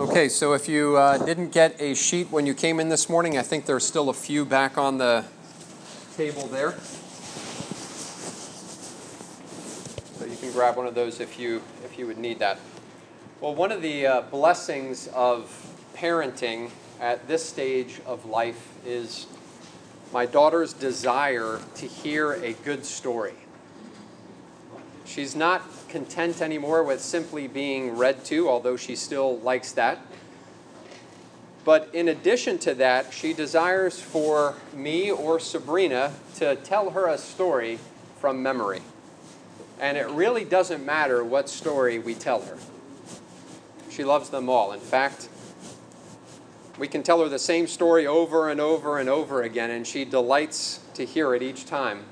Okay, so if you uh, didn't get a sheet when you came in this morning, I think there's still a few back on the table there. So you can grab one of those if you if you would need that. Well, one of the uh, blessings of parenting at this stage of life is my daughter's desire to hear a good story. She's not content anymore with simply being read to, although she still likes that. But in addition to that, she desires for me or Sabrina to tell her a story from memory. And it really doesn't matter what story we tell her. She loves them all. In fact, we can tell her the same story over and over and over again, and she delights to hear it each time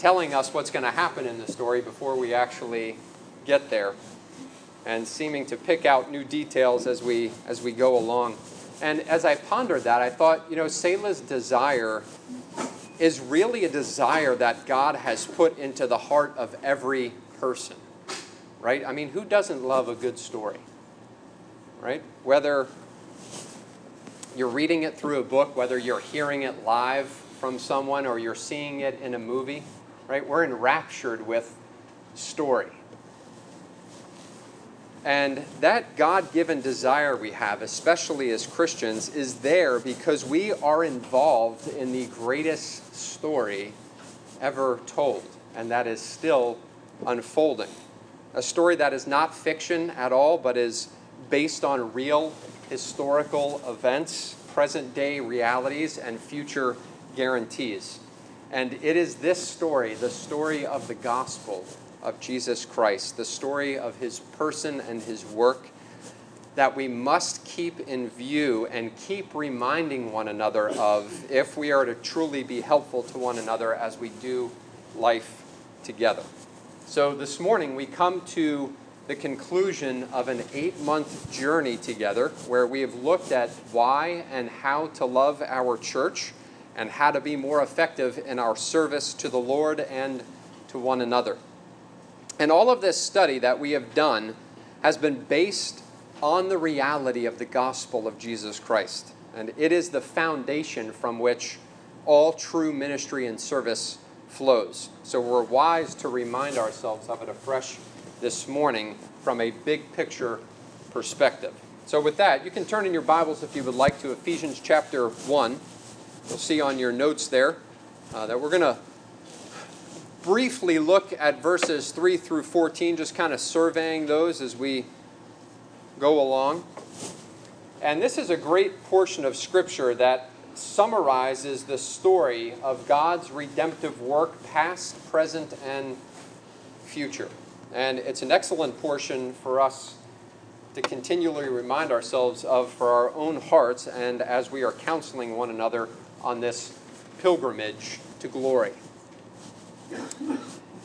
telling us what's going to happen in the story before we actually get there and seeming to pick out new details as we as we go along. And as i pondered that i thought you know selah's desire is really a desire that god has put into the heart of every person right? I mean who doesn't love a good story right? Whether you're reading it through a book whether you're hearing it live from someone or you're seeing it in a movie right? We're enraptured with story. And that God given desire we have, especially as Christians, is there because we are involved in the greatest story ever told, and that is still unfolding. A story that is not fiction at all, but is based on real historical events, present day realities, and future guarantees. And it is this story, the story of the gospel of Jesus Christ, the story of his person and his work, that we must keep in view and keep reminding one another of if we are to truly be helpful to one another as we do life together. So this morning we come to the conclusion of an eight month journey together where we have looked at why and how to love our church and how to be more effective in our service to the Lord and to one another. And all of this study that we have done has been based on the reality of the gospel of Jesus Christ. And it is the foundation from which all true ministry and service flows. So we're wise to remind ourselves of it afresh this morning from a big picture perspective. So, with that, you can turn in your Bibles if you would like to Ephesians chapter 1. You'll see on your notes there uh, that we're going to briefly look at verses 3 through 14, just kind of surveying those as we go along. And this is a great portion of Scripture that summarizes the story of God's redemptive work, past, present, and future. And it's an excellent portion for us to continually remind ourselves of for our own hearts and as we are counseling one another on this pilgrimage to glory. And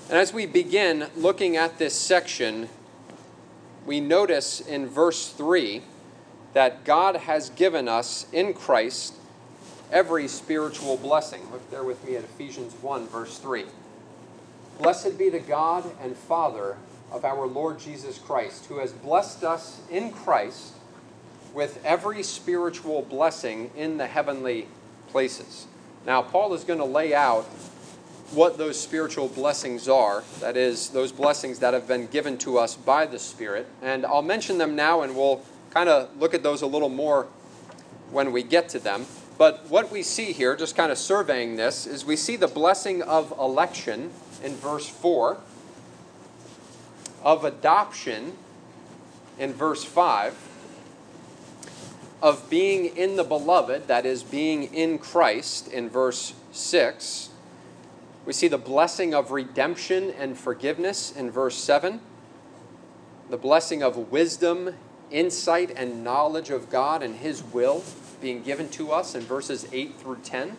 as we begin looking at this section, we notice in verse 3 that God has given us in Christ every spiritual blessing. Look there with me at Ephesians 1, verse 3. Blessed be the God and Father of our Lord Jesus Christ, who has blessed us in Christ with every spiritual blessing in the heavenly places. Now, Paul is going to lay out what those spiritual blessings are. That is, those blessings that have been given to us by the Spirit. And I'll mention them now, and we'll kind of look at those a little more when we get to them. But what we see here, just kind of surveying this, is we see the blessing of election in verse 4, of adoption in verse 5 of being in the beloved, that is, being in Christ, in verse 6. We see the blessing of redemption and forgiveness in verse 7. The blessing of wisdom, insight, and knowledge of God and His will being given to us in verses 8 through 10.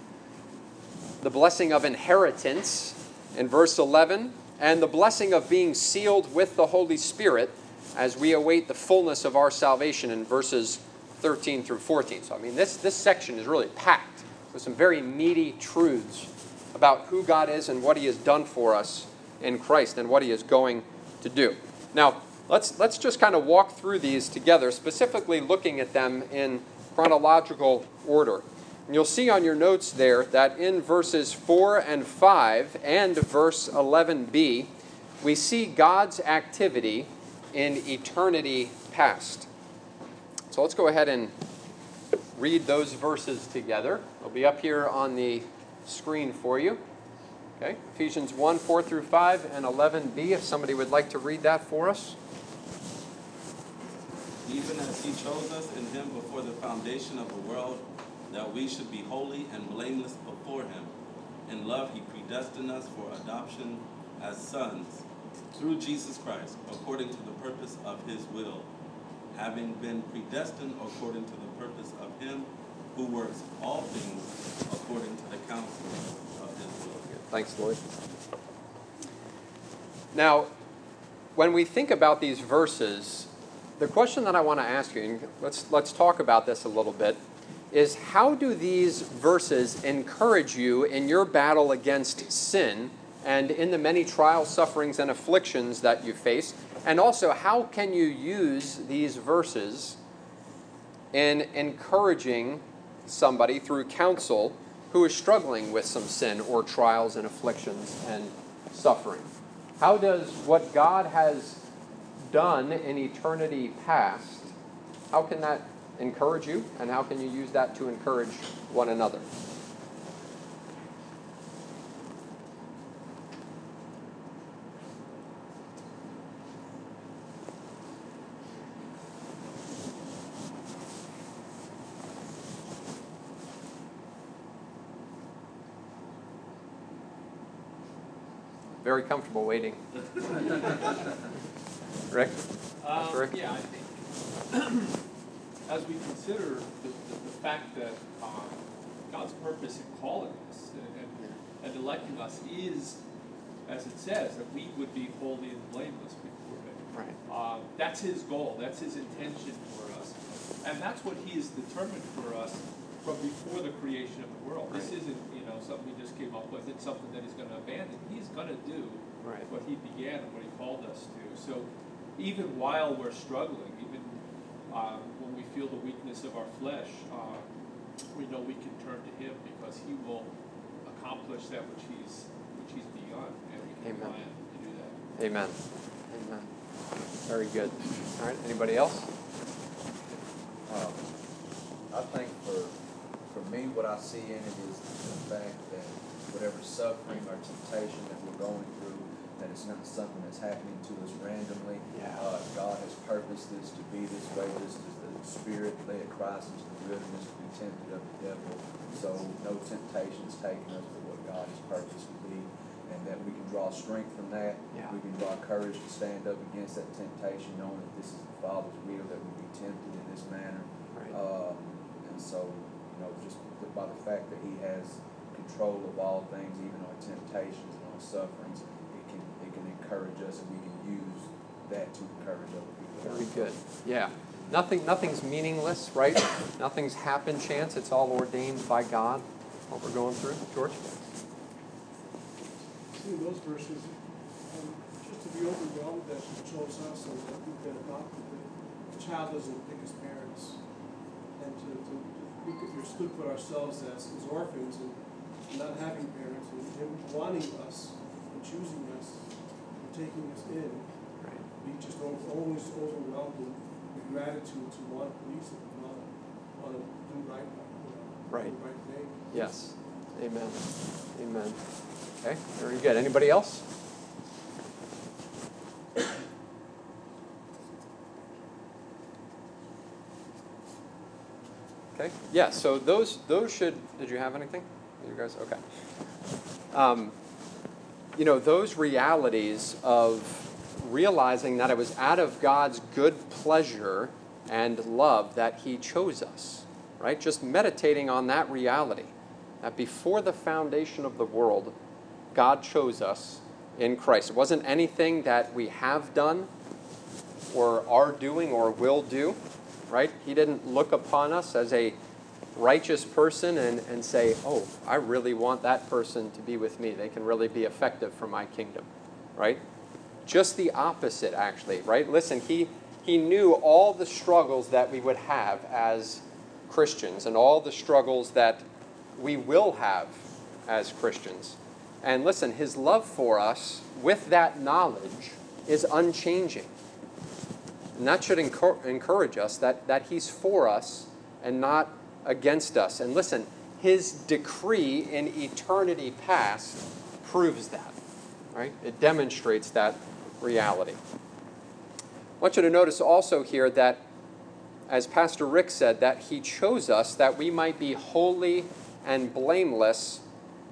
The blessing of inheritance in verse 11. And the blessing of being sealed with the Holy Spirit as we await the fullness of our salvation in verses 13 through 14. So, I mean, this, this section is really packed with some very meaty truths about who God is and what He has done for us in Christ and what He is going to do. Now, let's, let's just kind of walk through these together, specifically looking at them in chronological order. And you'll see on your notes there that in verses 4 and 5 and verse 11b, we see God's activity in eternity past. So let's go ahead and read those verses together. They'll be up here on the screen for you. Okay, Ephesians 1 4 through 5 and 11b, if somebody would like to read that for us. Even as he chose us in him before the foundation of the world, that we should be holy and blameless before him. In love, he predestined us for adoption as sons through Jesus Christ, according to the purpose of his will, having been predestined according to the purpose of him who works all things according to the counsel of his will. Thanks, Lloyd. Now, when we think about these verses, the question that I want to ask you, and let's, let's talk about this a little bit, is how do these verses encourage you in your battle against sin and in the many trials, sufferings, and afflictions that you face? And also, how can you use these verses in encouraging somebody through counsel who is struggling with some sin or trials and afflictions and suffering? How does what God has done in eternity past, how can that encourage you, and how can you use that to encourage one another? Very comfortable waiting. Rick? Um, Rick? Yeah, I think as we consider the, the, the fact that um, God's purpose in calling us and, and, and electing us is, as it says, that we would be holy and blameless before Him. Right. Um, that's His goal. That's His intention for us, and that's what He has determined for us from before the creation of the world. This Right. isn't, you know, something He just came up with. It's something that He's going to abandon. He's going to do Right. what He began and what He called us to. So, even while we're struggling, even um, when we feel the weakness of our flesh, um, we know we can turn to Him because He will accomplish that which He's which He's begun, and we can Amen. rely on to do that. Amen. Amen. Very good. All right, anybody else? Um, I think for, for me, what I see in it is the fact that whatever suffering or temptation that we're going through, that it's not something that's happening to us randomly. Yeah. Uh, God has purposed this to be this way. This is the Spirit led Christ into the wilderness to be tempted of the devil. So no temptation is taking us to what God has purposed to be. And that we can draw strength from that. Yeah. We can draw courage to stand up against that temptation, knowing that this is the Father's will that we be tempted in this manner. Right. Um, and so, you know, just by the fact that He has control of all things, even our temptations and our sufferings, it can it can encourage us, and we can use that to encourage other people. Very good. Yeah. Nothing, nothing's meaningless, right? Nothing's happen chance. It's all ordained by God. What we're going through, George. seeing those verses, um, just to be overwhelmed that he chose us and that we've been adopted, the child doesn't pick his parents. And to, to, we could, stood for ourselves as, as orphans and not having parents and him wanting us and choosing us and taking us in. Right. We just o- always overwhelmed with gratitude to want to please him, want want to do right, by, you know, Right. do right thing. Yes. Amen. Amen. Okay, very good. Anybody else? Okay. Yeah. So those those should. Did you have anything? You guys okay? Um, you know those realities of realizing that it was out of God's good pleasure and love that He chose us. Right. Just meditating on that reality that before the foundation of the world, God chose us in Christ. It wasn't anything that we have done or are doing or will do, right? He didn't look upon us as a righteous person and, and say, oh, I really want that person to be with me. They can really be effective for my kingdom, right? just the opposite, actually, right? Listen, he, he knew all the struggles that we would have as Christians and all the struggles that we will have as Christians. And listen, his love for us with that knowledge is unchanging. And that should encourage us that, that he's for us and not against us. And listen, his decree in eternity past proves that, right? It demonstrates that reality. I want you to notice also here that, as Pastor Rick said, that he chose us that we might be holy and blameless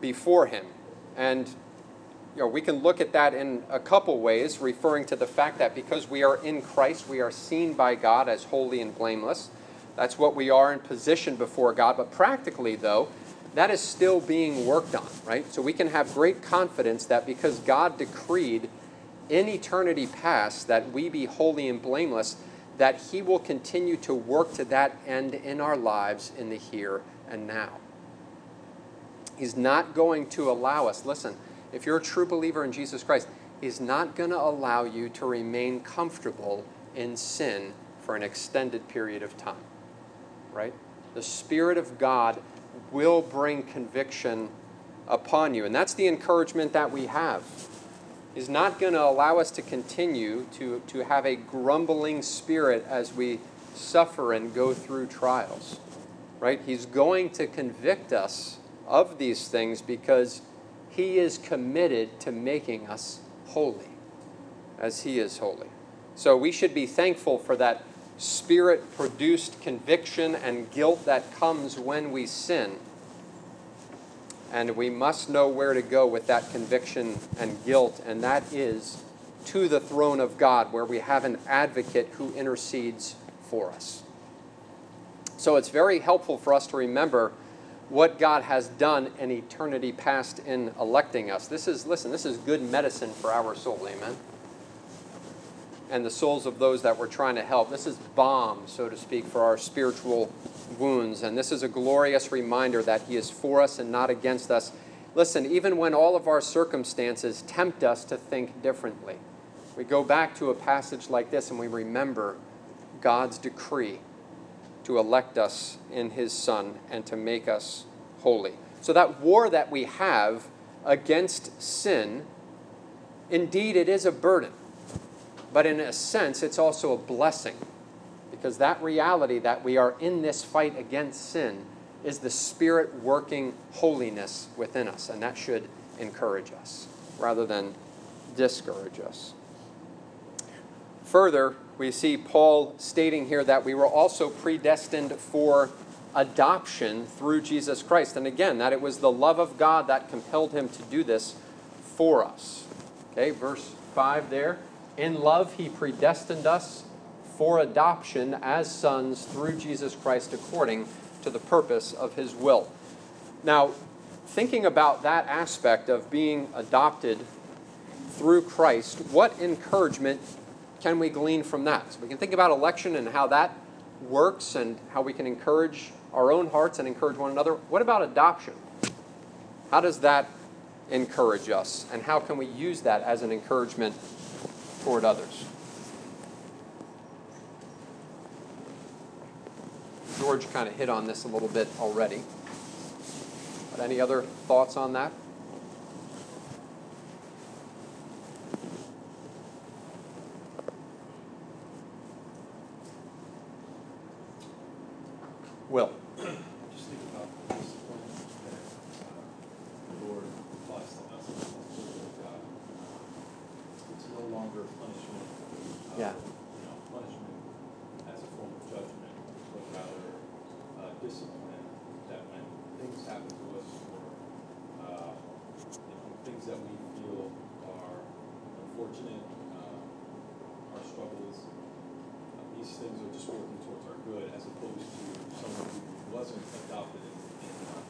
before him. And you know, we can look at that in a couple ways, referring to the fact that because we are in Christ, we are seen by God as holy and blameless. That's what we are in position before God. But practically, though, that is still being worked on, right? So we can have great confidence that because God decreed in eternity past that we be holy and blameless, that He will continue to work to that end in our lives in the here and now. He's not going to allow us, listen, if you're a true believer in Jesus Christ, He's not going to allow you to remain comfortable in sin for an extended period of time. Right? The Spirit of God will bring conviction upon you. And that's the encouragement that we have. He's not going to allow us to continue to, to have a grumbling spirit as we suffer and go through trials. Right? He's going to convict us of these things because he is committed to making us holy as He is holy. So we should be thankful for that spirit produced conviction and guilt that comes when we sin. And we must know where to go with that conviction and guilt, and that is to the throne of God, where we have an advocate who intercedes for us. So it's very helpful for us to remember what God has done in eternity past in electing us. This is, listen, this is good medicine for our soul, amen? And the souls of those that we're trying to help. This is balm, so to speak, for our spiritual wounds. And this is a glorious reminder that He is for us and not against us. Listen, even when all of our circumstances tempt us to think differently, we go back to a passage like this and we remember God's decree to elect us in his Son and to make us holy. So, that war that we have against sin, indeed, it is a burden. But in a sense, it's also a blessing. Because that reality that we are in this fight against sin is the Spirit working holiness within us. And that should encourage us rather than discourage us. Further, we see Paul stating here that we were also predestined for adoption through Jesus Christ. And again, that it was the love of God that compelled him to do this for us. Okay, verse 5 there. In love, he predestined us for adoption as sons through Jesus Christ according to the purpose of his will. Now, thinking about that aspect of being adopted through Christ, what encouragement can we glean from that? So we can think about election and how that works and how we can encourage our own hearts and encourage one another. What about adoption? How does that encourage us? And how can we use that as an encouragement toward others? George kind of hit on this a little bit already. But any other thoughts on that? Will. Just think about the disappointment that uh, the Lord applies to us as the children of God. It's no longer punishment. uh, Yeah. You know, punishment as a form of judgment, but rather uh, discipline that when things happen to us or, uh, you know, things that we feel are unfortunate, uh, our struggles, uh, these things are just working towards our good as opposed to someone who wasn't adopted in, in, uh,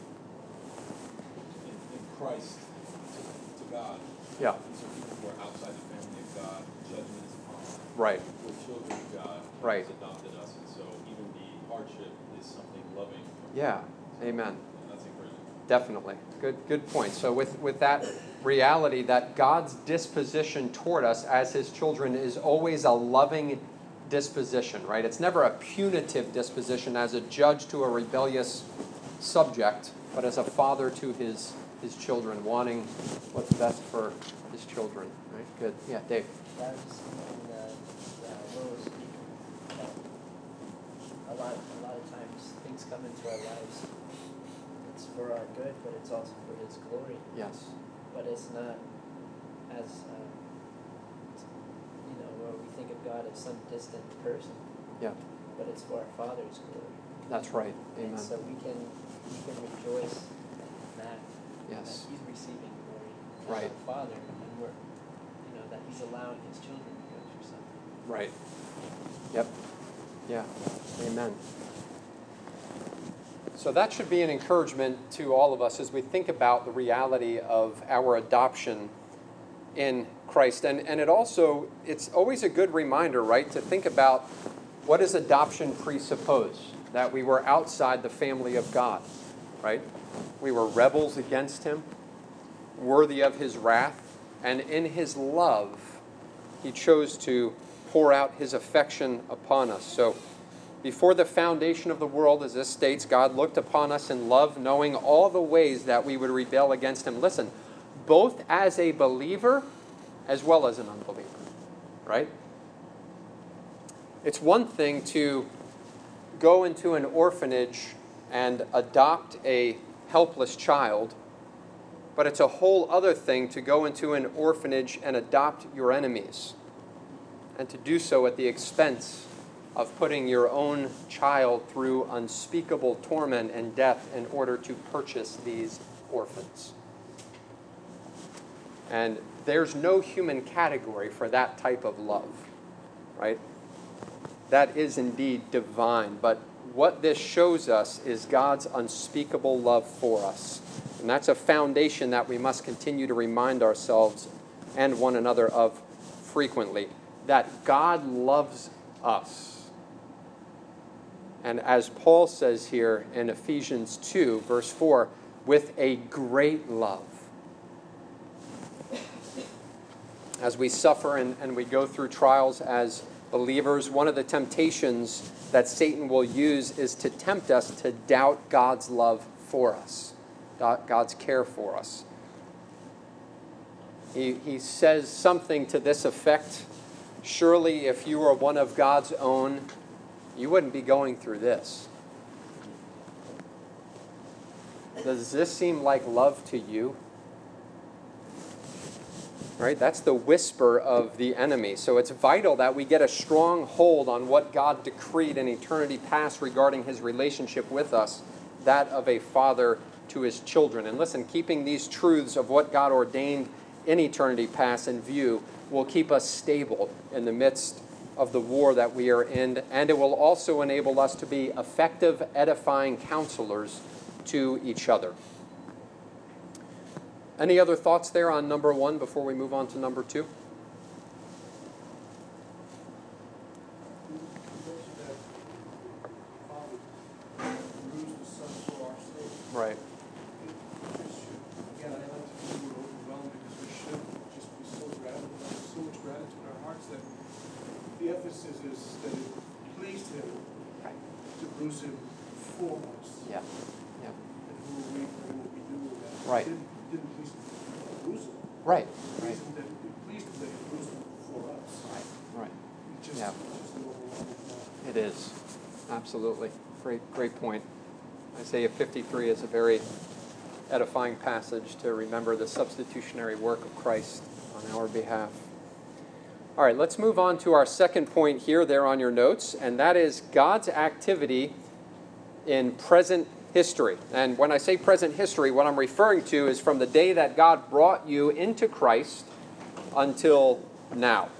in, in Christ to, to God. Yeah. These are people who are outside the family of God, judgment is upon them. Right. We're children of God. Right. has adopted us, and so even the hardship is something loving. Yeah. Amen. And. Definitely. Good, good point. So, with, with that reality that God's disposition toward us as His children is always a loving disposition, right? It's never a punitive disposition as a judge to a rebellious subject, but as a father to his, his children, wanting what's best for his children, right? Good. Yeah, Dave. Yeah, I was just thinking, uh, uh, Will was speaking, a lot, a lot of times things come into our lives. It's for our good, but it's also for His glory. Yes. But it's not as, uh, you know, where we think of God as some distant person, Yeah. but it's for our Father's glory. That's right. And Amen. so we can, we can rejoice. Yes. That He's receiving glory. Right. our Father, and we're, you know, that He's allowing His children to go through something. Right. Yep. Yeah. Amen. So that should be an encouragement to all of us as we think about the reality of our adoption in Christ. And, and it also, it's always a good reminder, right, to think about what does adoption presuppose? That we were outside the family of God, right? We were rebels against Him, worthy of His wrath, and in His love, He chose to pour out His affection upon us. So, before the foundation of the world, as this states, God looked upon us in love, knowing all the ways that we would rebel against Him. Listen, both as a believer as well as an unbeliever, right? It's one thing to go into an orphanage and adopt a helpless child, but it's a whole other thing to go into an orphanage and adopt your enemies, and to do so at the expense of putting your own child through unspeakable torment and death in order to purchase these orphans. And there's no human category for that type of love, right? That is indeed divine. But what this shows us is God's unspeakable love for us. And that's a foundation that we must continue to remind ourselves and one another of frequently. That God loves us. And as Paul says here in Ephesians 2, verse 4, with a great love. As we suffer and, and we go through trials as believers, one of the temptations that Satan will use is to tempt us to doubt God's love for us, God's care for us. He, he says something to this effect Surely, if you were one of God's own, you wouldn't be going through this. Does this seem like love to you? Right? That's the whisper of the enemy. So it's vital that we get a strong hold on what God decreed in eternity past regarding his relationship with us, that of a father to his children. And listen, keeping these truths of what God ordained in eternity past in view will keep us stable in the midst of the war that we are in, and it will also enable us to be effective, edifying counselors to each other. Any other thoughts there on number one before we move on to number two? You mentioned that Father bruised the Son for our sake. Right. We should, again, I like to use the word overwhelmed because we should just be so grateful, have so much gratitude in our hearts that the emphasis is that it pleased him to bruise him for us. Yeah. Yeah. And who will we, who will we do with that? Right. It Didn't, didn't please him to bruise him. Right. It Right. pleased him that, it pleased him that he bruised him for us. Right. It just, Yeah. just an overwhelming thought. It is. Absolutely. Great, point. Isaiah 53 is a very edifying passage to remember the substitutionary work of Christ on our behalf. All right, let's move on to our second point here, there on your notes, and that is God's activity in present history. And when I say present history, what I'm referring to is from the day that God brought you into Christ until now.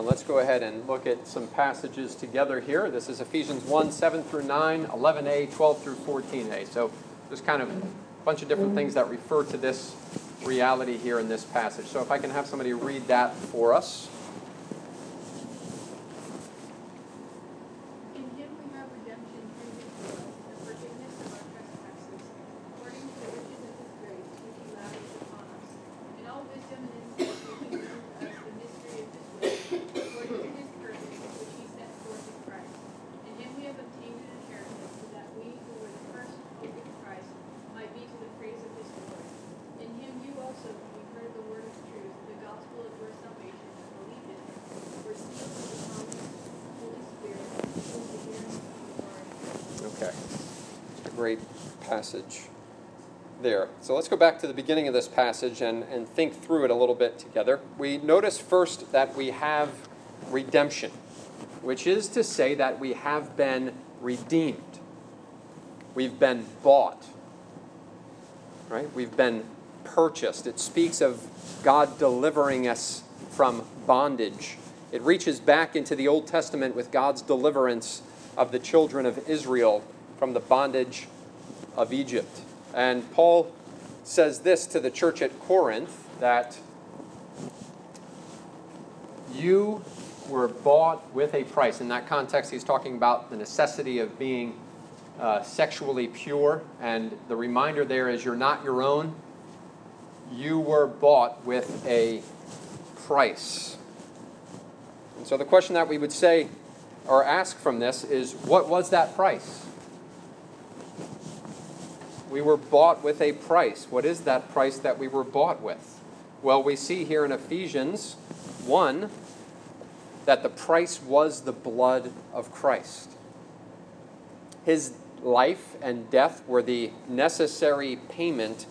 Let's go ahead and look at some passages together here. This is Ephesians 1 7 through 9, 11a, 12 through 14a. So there's kind of a bunch of different things that refer to this reality here in this passage. So if I can have somebody read that for us. In him we have redemption through his blood, the forgiveness of our trespasses, great passage there. So let's go back to the beginning of this passage and, and think through it a little bit together. We notice first that we have redemption, which is to say that we have been redeemed. We've been bought. Right? We've been purchased. It speaks of God delivering us from bondage. It reaches back into the Old Testament with God's deliverance of the children of Israel from the bondage of Egypt. And Paul says this to the church at Corinth that you were bought with a price. In that context, he's talking about the necessity of being uh, sexually pure. And the reminder there is you're not your own. You were bought with a price. And so the question that we would say or ask from this is what was that price? We were bought with a price. What is that price that we were bought with? Well, we see here in Ephesians 1 that the price was the blood of Christ. His life and death were the necessary payment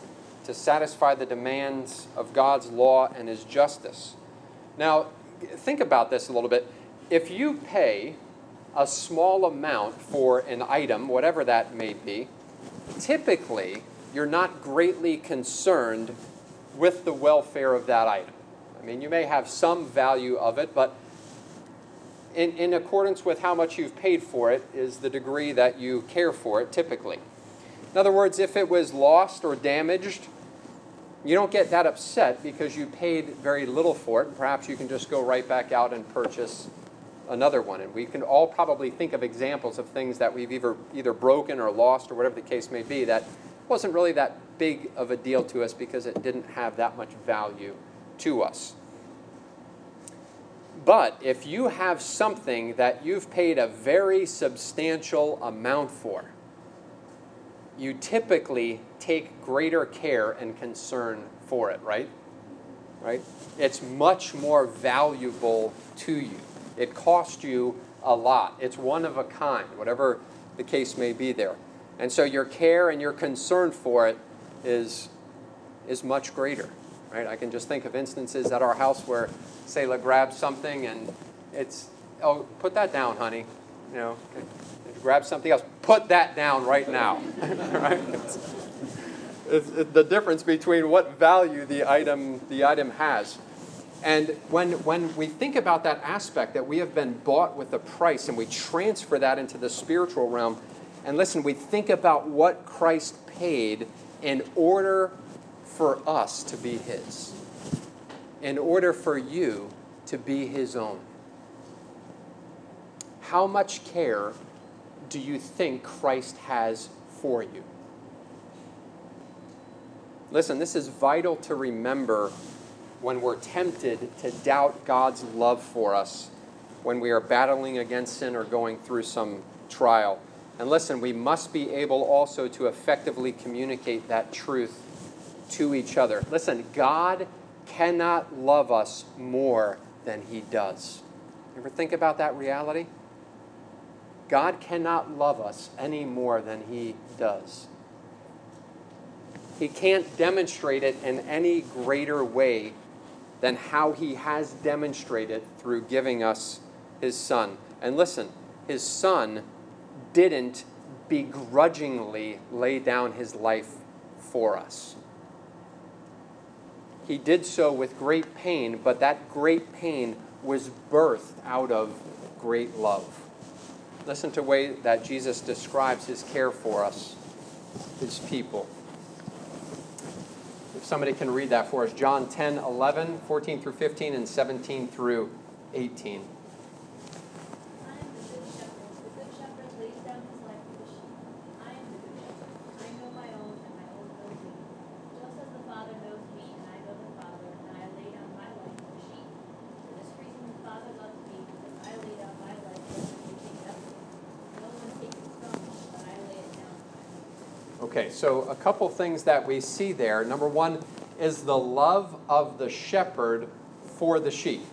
to satisfy the demands of God's law and His justice. Now, think about this a little bit. If you pay a small amount for an item, whatever that may be, typically you're not greatly concerned with the welfare of that item. I mean, you may have some value of it, but in, in accordance with how much you've paid for it is the degree that you care for it typically. In other words, if it was lost or damaged, you don't get that upset because you paid very little for it. And Perhaps you can just go right back out and purchase another one. And we can all probably think of examples of things that we've either, either broken or lost or whatever the case may be that wasn't really that big of a deal to us because it didn't have that much value to us. But if you have something that you've paid a very substantial amount for, you typically take greater care and concern for it, right? Right? It's much more valuable to you. It cost you a lot. It's one of a kind, whatever the case may be there. And so your care and your concern for it is, is much greater. Right? I can just think of instances at our house where Selah grabs something and it's, oh, put that down, honey. You know, grab something else. Put that down right now. right? It's, it's the difference between what value the item the item has. And when, when we think about that aspect, that we have been bought with a price, and we transfer that into the spiritual realm, and listen, we think about what Christ paid in order for us to be His, in order for you to be His own. How much care do you think Christ has for you? Listen, this is vital to remember when we're tempted to doubt God's love for us when we are battling against sin or going through some trial. And listen, we must be able also to effectively communicate that truth to each other. Listen, God cannot love us more than He does. Ever think about that reality? God cannot love us any more than He does. He can't demonstrate it in any greater way than how He has demonstrated through giving us His Son. And listen, His Son didn't begrudgingly lay down His life for us. He did so with great pain, but that great pain was birthed out of great love. Listen to the way that Jesus describes his care for us, his people. Somebody can read that for us, John 10, 11, 14 through 15, and 17 through 18. So a couple things that we see there. Number one is the love of the shepherd for the sheep.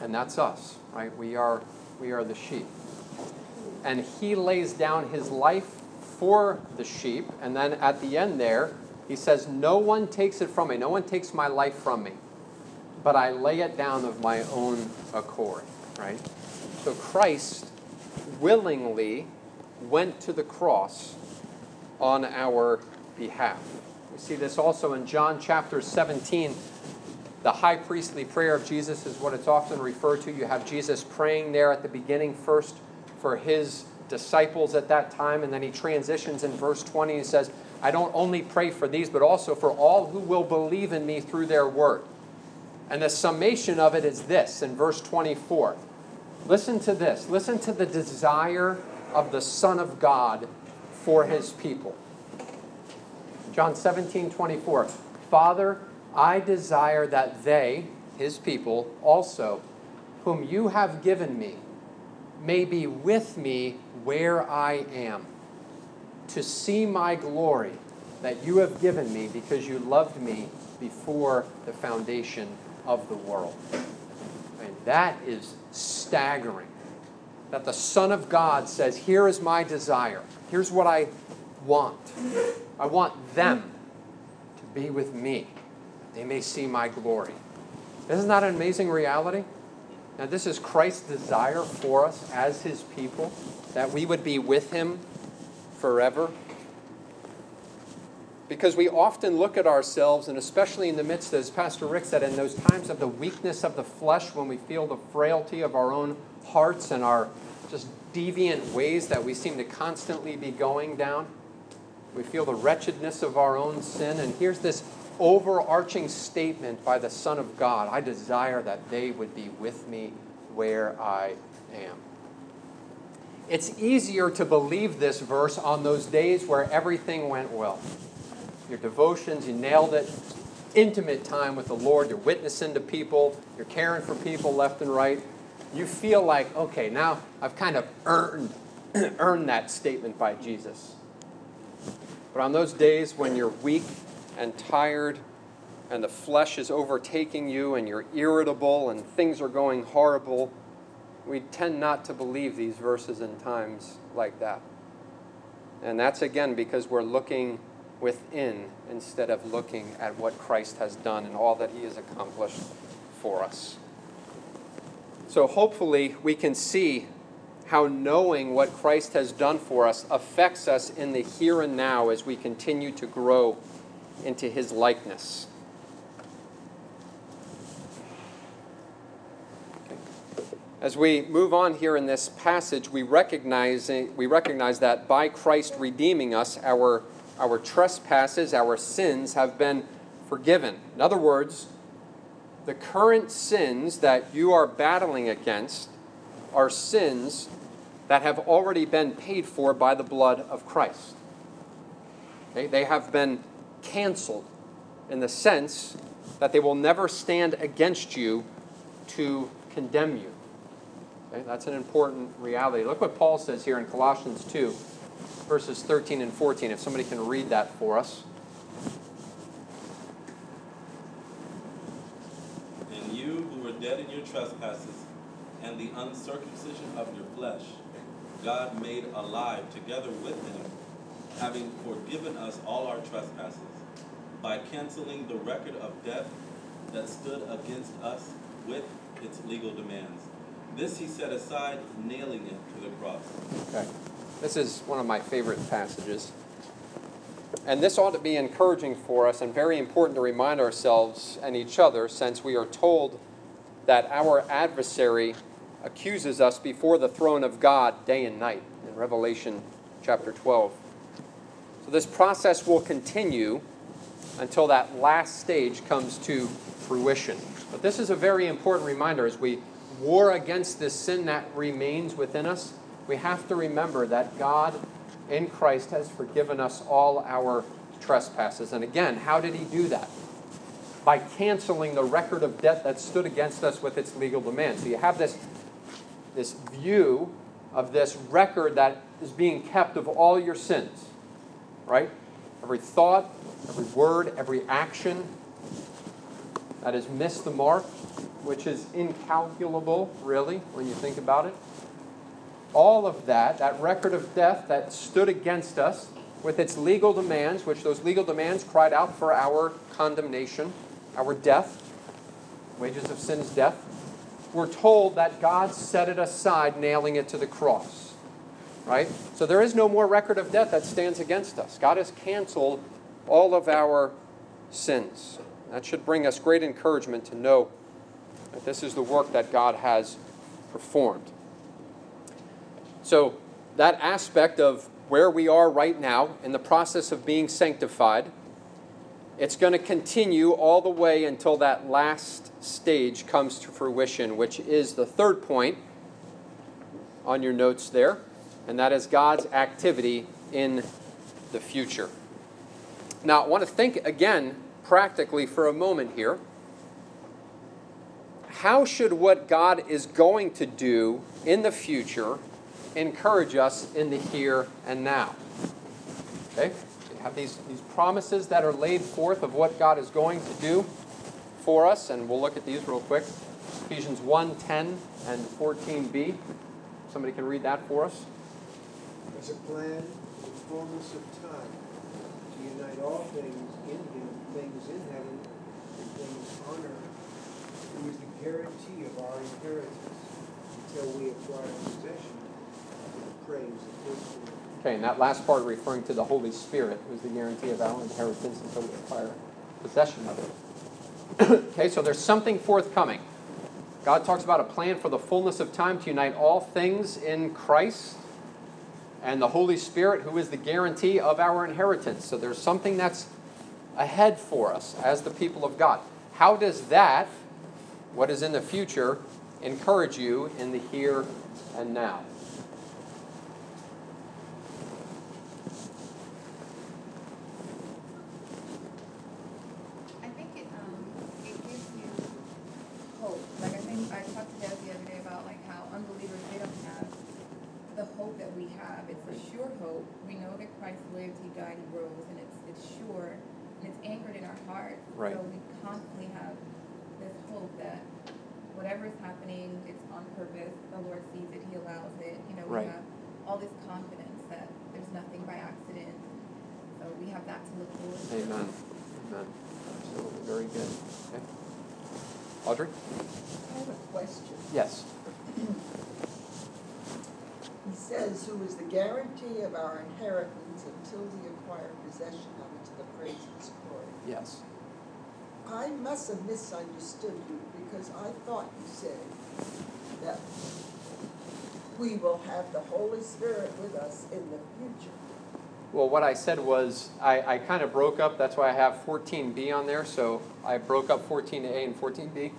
And that's us, right? We are, we are the sheep. And he lays down his life for the sheep. And then at the end there, he says, No one takes it from me. No one takes my life from me. But I lay it down of my own accord. Right? So Christ willingly went to the cross on our behalf. We see this also in John chapter 17. The high priestly prayer of Jesus is what it's often referred to. You have Jesus praying there at the beginning first for his disciples at that time, and then he transitions in verse 20 and says, I don't only pray for these, but also for all who will believe in me through their word. And the summation of it is this in verse 24. Listen to this. Listen to the desire of the Son of God for his people. John 17, 24. Father, I desire that they, his people, also, whom you have given me, may be with me where I am, to see my glory that you have given me because you loved me before the foundation of the world. And that is staggering. That the Son of God says, Here is my desire. Here's what I want. I want them to be with me. They may see my glory. Isn't that an amazing reality? Now, this is Christ's desire for us as his people, that we would be with him forever. Because we often look at ourselves, and especially in the midst, of as Pastor Rick said, in those times of the weakness of the flesh, when we feel the frailty of our own hearts and our just deviant ways that we seem to constantly be going down. We feel the wretchedness of our own sin. And here's this overarching statement by the Son of God I desire that they would be with me where I am. It's easier to believe this verse on those days where everything went well your devotions, you nailed it. Intimate time with the Lord, you're witnessing to people, you're caring for people left and right. You feel like, okay, now I've kind of earned, earned that statement by Jesus. But on those days when you're weak and tired and the flesh is overtaking you and you're irritable and things are going horrible, we tend not to believe these verses in times like that. And that's again because we're looking within instead of looking at what Christ has done and all that he has accomplished for us. So hopefully we can see how knowing what Christ has done for us affects us in the here and now as we continue to grow into his likeness. As we move on here in this passage, we recognize, we recognize that by Christ redeeming us, our our trespasses, our sins have been forgiven. In other words, the current sins that you are battling against are sins that have already been paid for by the blood of Christ. Okay? They have been canceled in the sense that they will never stand against you to condemn you. Okay? That's an important reality. Look what Paul says here in Colossians 2 verses 13 and 14, if somebody can read that for us. And you who were dead in your trespasses and the uncircumcision of your flesh, God made alive together with him, having forgiven us all our trespasses, by canceling the record of death that stood against us with its legal demands. This he set aside, nailing it to the cross. Okay. This is one of my favorite passages. And this ought to be encouraging for us and very important to remind ourselves and each other since we are told that our adversary accuses us before the throne of God day and night in Revelation chapter 12. So this process will continue until that last stage comes to fruition. But this is a very important reminder as we war against this sin that remains within us we have to remember that God in Christ has forgiven us all our trespasses. And again, how did he do that? By canceling the record of debt that stood against us with its legal demands. So you have this, this view of this record that is being kept of all your sins, right? Every thought, every word, every action that has missed the mark, which is incalculable, really, when you think about it. all of that, that record of death that stood against us, with its legal demands, which those legal demands cried out for our condemnation, our death, wages of sin is death, we're told that God set it aside, nailing it to the cross. Right? So there is no more record of death that stands against us. God has canceled all of our sins. That should bring us great encouragement to know that this is the work that God has performed. So, that aspect of where we are right now in the process of being sanctified, it's going to continue all the way until that last stage comes to fruition, which is the third point on your notes there, and that is God's activity in the future. Now, I want to think again practically for a moment here. How should what God is going to do in the future encourage us in the here and now? Okay? Have these, these promises that are laid forth of what God is going to do for us, and we'll look at these real quick. Ephesians 1 10 and 14b. Somebody can read that for us. As a plan in fullness of time to unite all things in him, things in heaven and things on earth, who is the guarantee of our inheritance until we acquire possession of the praise of his glory. Okay, and that last part referring to the Holy Spirit, who's the guarantee of our inheritance until we acquire possession of it. okay, so there's something forthcoming. God talks about a plan for the fullness of time to unite all things in Christ and the Holy Spirit, who is the guarantee of our inheritance. So there's something that's ahead for us as the people of God. How does that, what is in the future, encourage you in the here and now? I think it, um, it gives you hope. Like I think I talked to Des the other day about like how unbelievers they don't have the hope that we have. It's a sure hope. We know that Christ lived, He died, He rose, and it's it's sure and it's anchored in our heart. Right. So we constantly have this hope that whatever is happening, it's on purpose. The Lord sees it, He allows it. You know, we Right. have all this confidence that there's nothing by accident. So we have that to look forward to. Amen. Amen. Absolutely. Very good. Okay. Audrey? I have a question. Yes. He says, who is the guarantee of our inheritance until we acquire possession of it to the praise of his glory. Yes. I must have misunderstood you because I thought you said that we will have the Holy Spirit with us in the future. Well, what I said was I, I kind of broke up. That's why I have 14b on there. So I broke up 14a and 14b.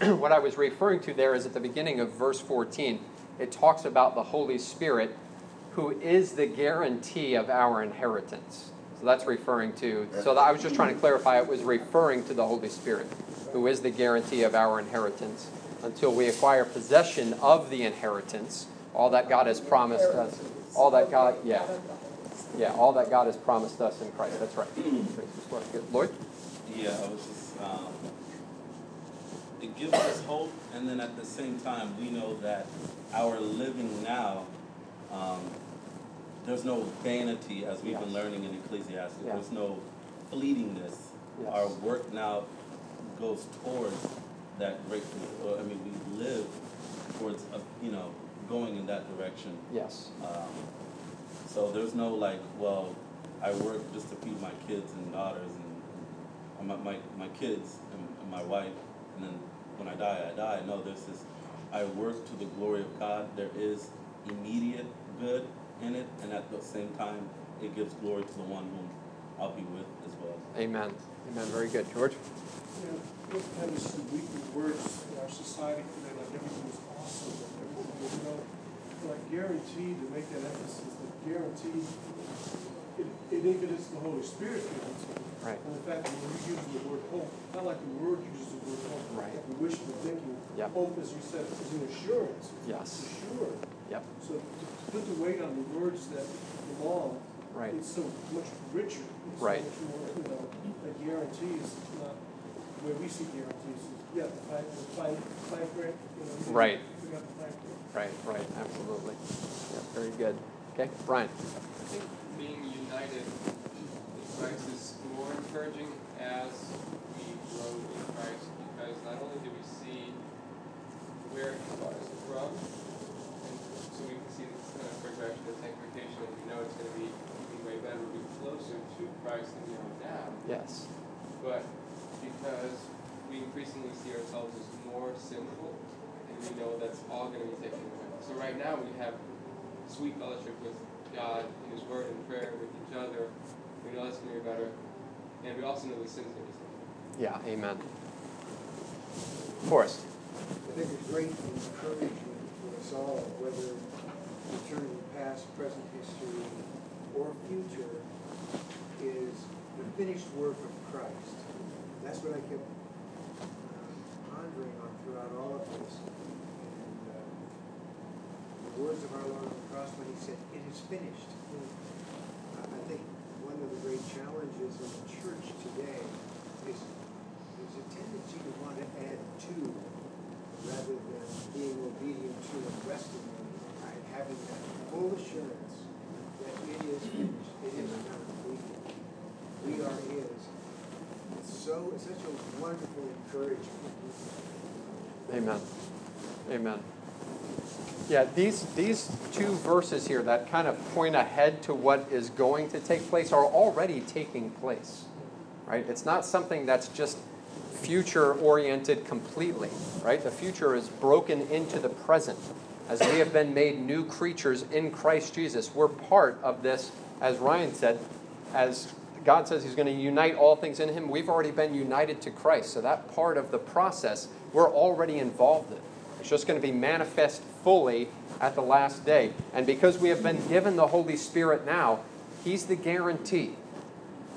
what I was referring to there is at the beginning of verse 14, it talks about the Holy Spirit, who is the guarantee of our inheritance. So that's referring to, so I was just trying to clarify it was referring to the Holy Spirit, who is the guarantee of our inheritance until we acquire possession of the inheritance, all that God has promised us. All that God, yeah. Yeah, all that God has promised us in Christ. That's right. Lord. Yeah, I was just, um, it gives us hope, and then at the same time, we know that our living now, um, there's no vanity, as we've been learning in Ecclesiastes. Yeah. There's no fleetingness. Yes. Our work now goes towards that great, I mean, we live towards, uh, you know, going in that direction. Yes. Um, so there's no like, well, I work just to feed my kids and daughters and, and my, my, my kids and, and my wife, and then when I die, I die. No, there's this, I work to the glory of God. There is immediate good in it, and at the same time, it gives glory to the one whom I'll be with as well. Amen. Amen. Very good. George? You know, those kind of some weaker words in our society today, like everything is awesome, and everything is, you know, like guarantee to make that emphasis, that guaranteed, it, it even is the Holy Spirit guarantee. Right. And the fact that when you use the word hope, not like the word uses the word hope. Right. Like we wishful thinking. Yep. Hope, as you said, is an assurance. Yes. It's assured. Yep. So to put the weight on the words that belong, Right. it's so much richer. It's Right. So much more, you know, a guarantee is not where we see guarantees. is, Yeah, the fine, the fine, fine print, you know. you Right. Forgot the fine print. Right, right, absolutely. Yeah, very good. Okay, Brian. I think being united in Christ is more encouraging as we grow in Christ because not only do we see where He brought us from, and so we can see this kind of progression of sanctification, and we know it's going to be even way better, be closer to Christ than we are now. Yes. But because we increasingly see ourselves as more sinful, and we know that's all going to be taken away. So right now we have sweet fellowship with God in His Word and prayer with each other. We know that's going to be better, and we also know the sin's going to be taken away. Yeah, amen. Forrest. I think a great encouragement for us all, whether concerning past, present history, or future, is the finished work of Christ. That's what I kept uh, pondering on throughout all of this. And uh, the words of our Lord on the cross when he said, it is finished. I I think one of the great challenges in the church today is there's a tendency to want to add to rather than being obedient to and resting in, right? having that full assurance that it is finished, it is complete. We are His. It's so, it's such a wonderful encouragement. Amen. Amen. Yeah, these, these two verses here that kind of point ahead to what is going to take place are already taking place. Right? It's not something that's just future oriented completely, right? The future is broken into the present. As we have been made new creatures in Christ Jesus, we're part of this, as Ryan said, as God says He's going to unite all things in Him, we've already been united to Christ. So that part of the process, we're already involved in. It's just going to be manifest fully at the last day. And because we have been given the Holy Spirit now, He's the guarantee,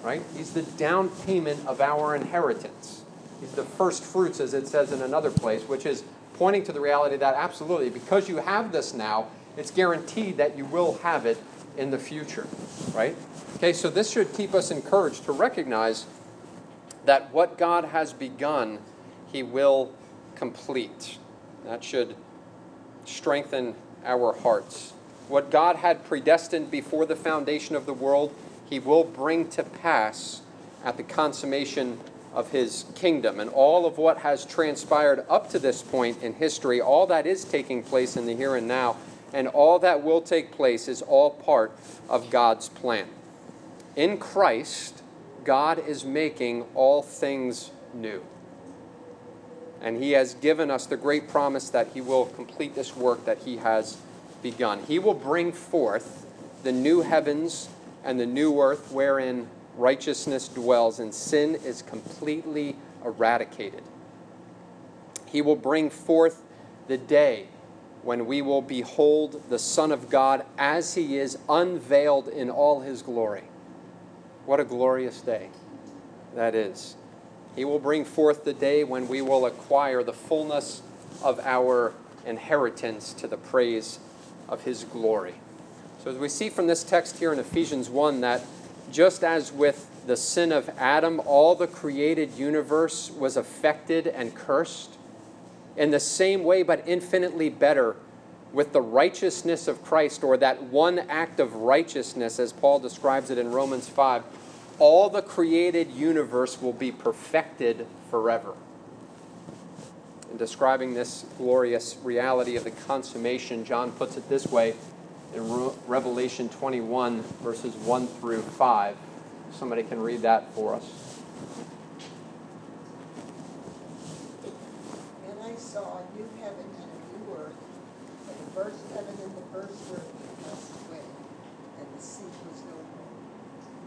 right? He's the down payment of our inheritance. He's the first fruits, as it says in another place, which is pointing to the reality that absolutely, because you have this now, it's guaranteed that you will have it in the future, right? Okay, so this should keep us encouraged to recognize that what God has begun, He will complete. That should strengthen our hearts. What God had predestined before the foundation of the world, He will bring to pass at the consummation of His kingdom. And all of what has transpired up to this point in history, all that is taking place in the here and now, and all that will take place is all part of God's plan. In Christ, God is making all things new. And He has given us the great promise that He will complete this work that He has begun. He will bring forth the new heavens and the new earth wherein righteousness dwells and sin is completely eradicated. He will bring forth the day when we will behold the Son of God as He is unveiled in all His glory. What a glorious day that is. He will bring forth the day when we will acquire the fullness of our inheritance to the praise of His glory. So, as we see from this text here in Ephesians 1, that just as with the sin of Adam, all the created universe was affected and cursed, in the same way, but infinitely better, with the righteousness of Christ, or that one act of righteousness, as Paul describes it in Romans 5, all the created universe will be perfected forever. In describing this glorious reality of the consummation, John puts it this way in Revelation 21, verses 1 through 5. Somebody can read that for us. And I saw a new heaven and a new earth, for the first heaven and the first earth passed away, and the sea was no more.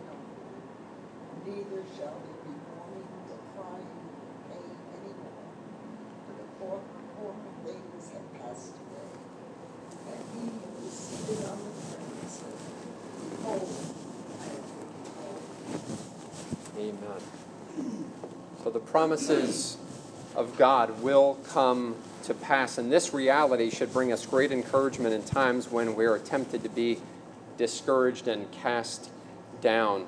neither shall there be mourning nor crying nor pain any more, for the former, former things have passed away. And he who was seated on the throne said, Behold, I am Amen. So the promises of God will come to pass, and this reality should bring us great encouragement in times when we are tempted to be discouraged and cast down.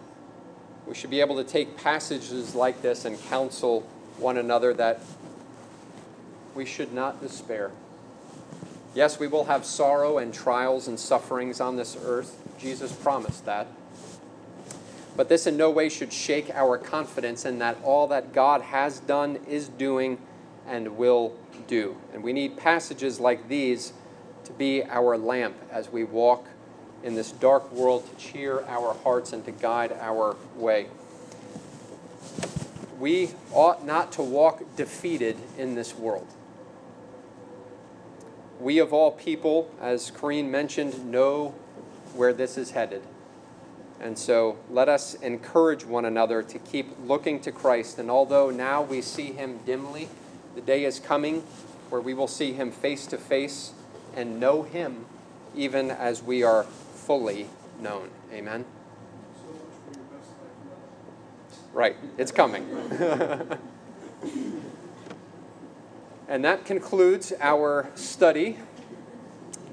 We should be able to take passages like this and counsel one another that we should not despair. Yes, we will have sorrow and trials and sufferings on this earth. Jesus promised that. But this in no way should shake our confidence in that all that God has done, is doing, and will do. And we need passages like these to be our lamp as we walk in this dark world to cheer our hearts and to guide our way. We ought not to walk defeated in this world. We, of all people, as Corrine mentioned, know where this is headed. And so let us encourage one another to keep looking to Christ. And although now we see him dimly, the day is coming where we will see him face to face and know him even as we are fully known. Amen. Right, it's coming. and that concludes our study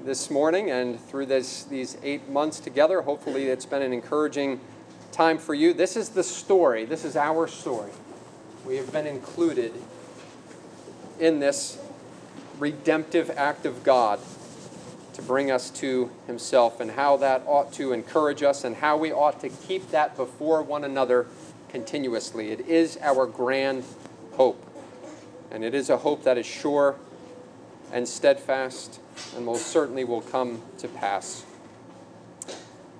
this morning and through this, these eight months together. Hopefully, it's been an encouraging time for you. This is the story, this is our story. We have been included in this redemptive act of God to bring us to Himself, and how that ought to encourage us, and how we ought to keep that before one another continuously. It is our grand hope, and it is a hope that is sure and steadfast and most certainly will come to pass.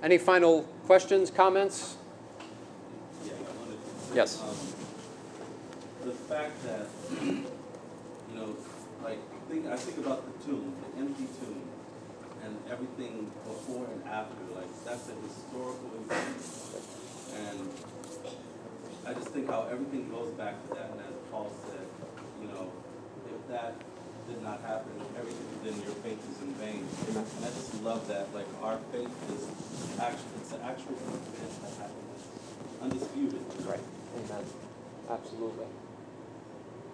Any final questions, comments? Yes. um, The fact that, you know, like, think, I think about the tomb, the empty tomb, and everything before and after, like, that's a historical event. And I just think how everything goes back to that, and as Paul said, you know, if that did not happen, everything, then your faith is in vain. And I just love that, like, our faith is actual, it's an actual event that happened, undisputed. Right. Amen. Absolutely.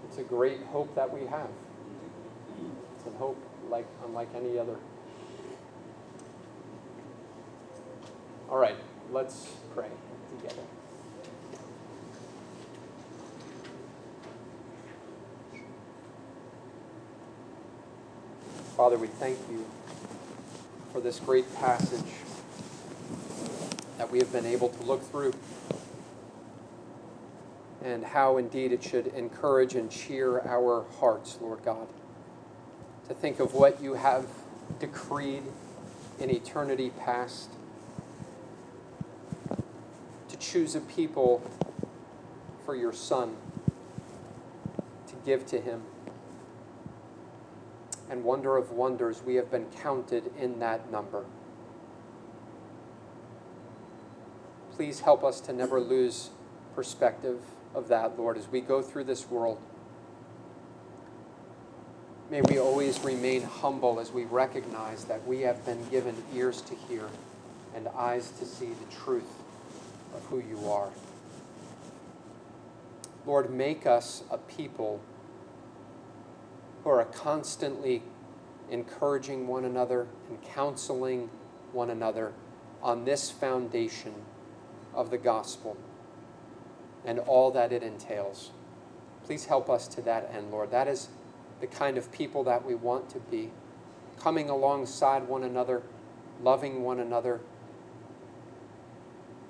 It's a great hope that we have. Mm-hmm. It's a hope like unlike any other. All right, let's pray together. Father, we thank you for this great passage that we have been able to look through and how indeed it should encourage and cheer our hearts, Lord God, to think of what you have decreed in eternity past, choose a people for your Son, to give to him. And wonder of wonders, we have been counted in that number. Please help us to never lose perspective of that, Lord, as we go through this world. May we always remain humble as we recognize that we have been given ears to hear and eyes to see the truth of who you are. Lord, make us a people who are constantly encouraging one another and counseling one another on this foundation of the gospel and all that it entails. Please help us to that end, Lord. That is the kind of people that we want to be, coming alongside one another, loving one another,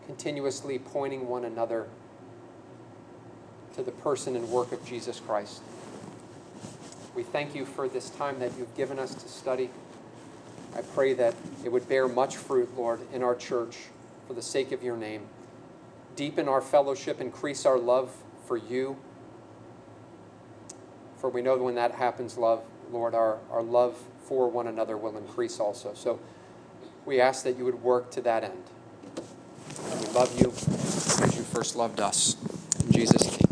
continuously pointing one another to the person and work of Jesus Christ. We thank you for this time that you've given us to study. I pray that it would bear much fruit, Lord, in our church for the sake of your name. Deepen our fellowship, increase our love for you. For we know that when that happens, love, Lord, our, our love for one another will increase also. So we ask that you would work to that end. We love you as you first loved us. In Jesus' name.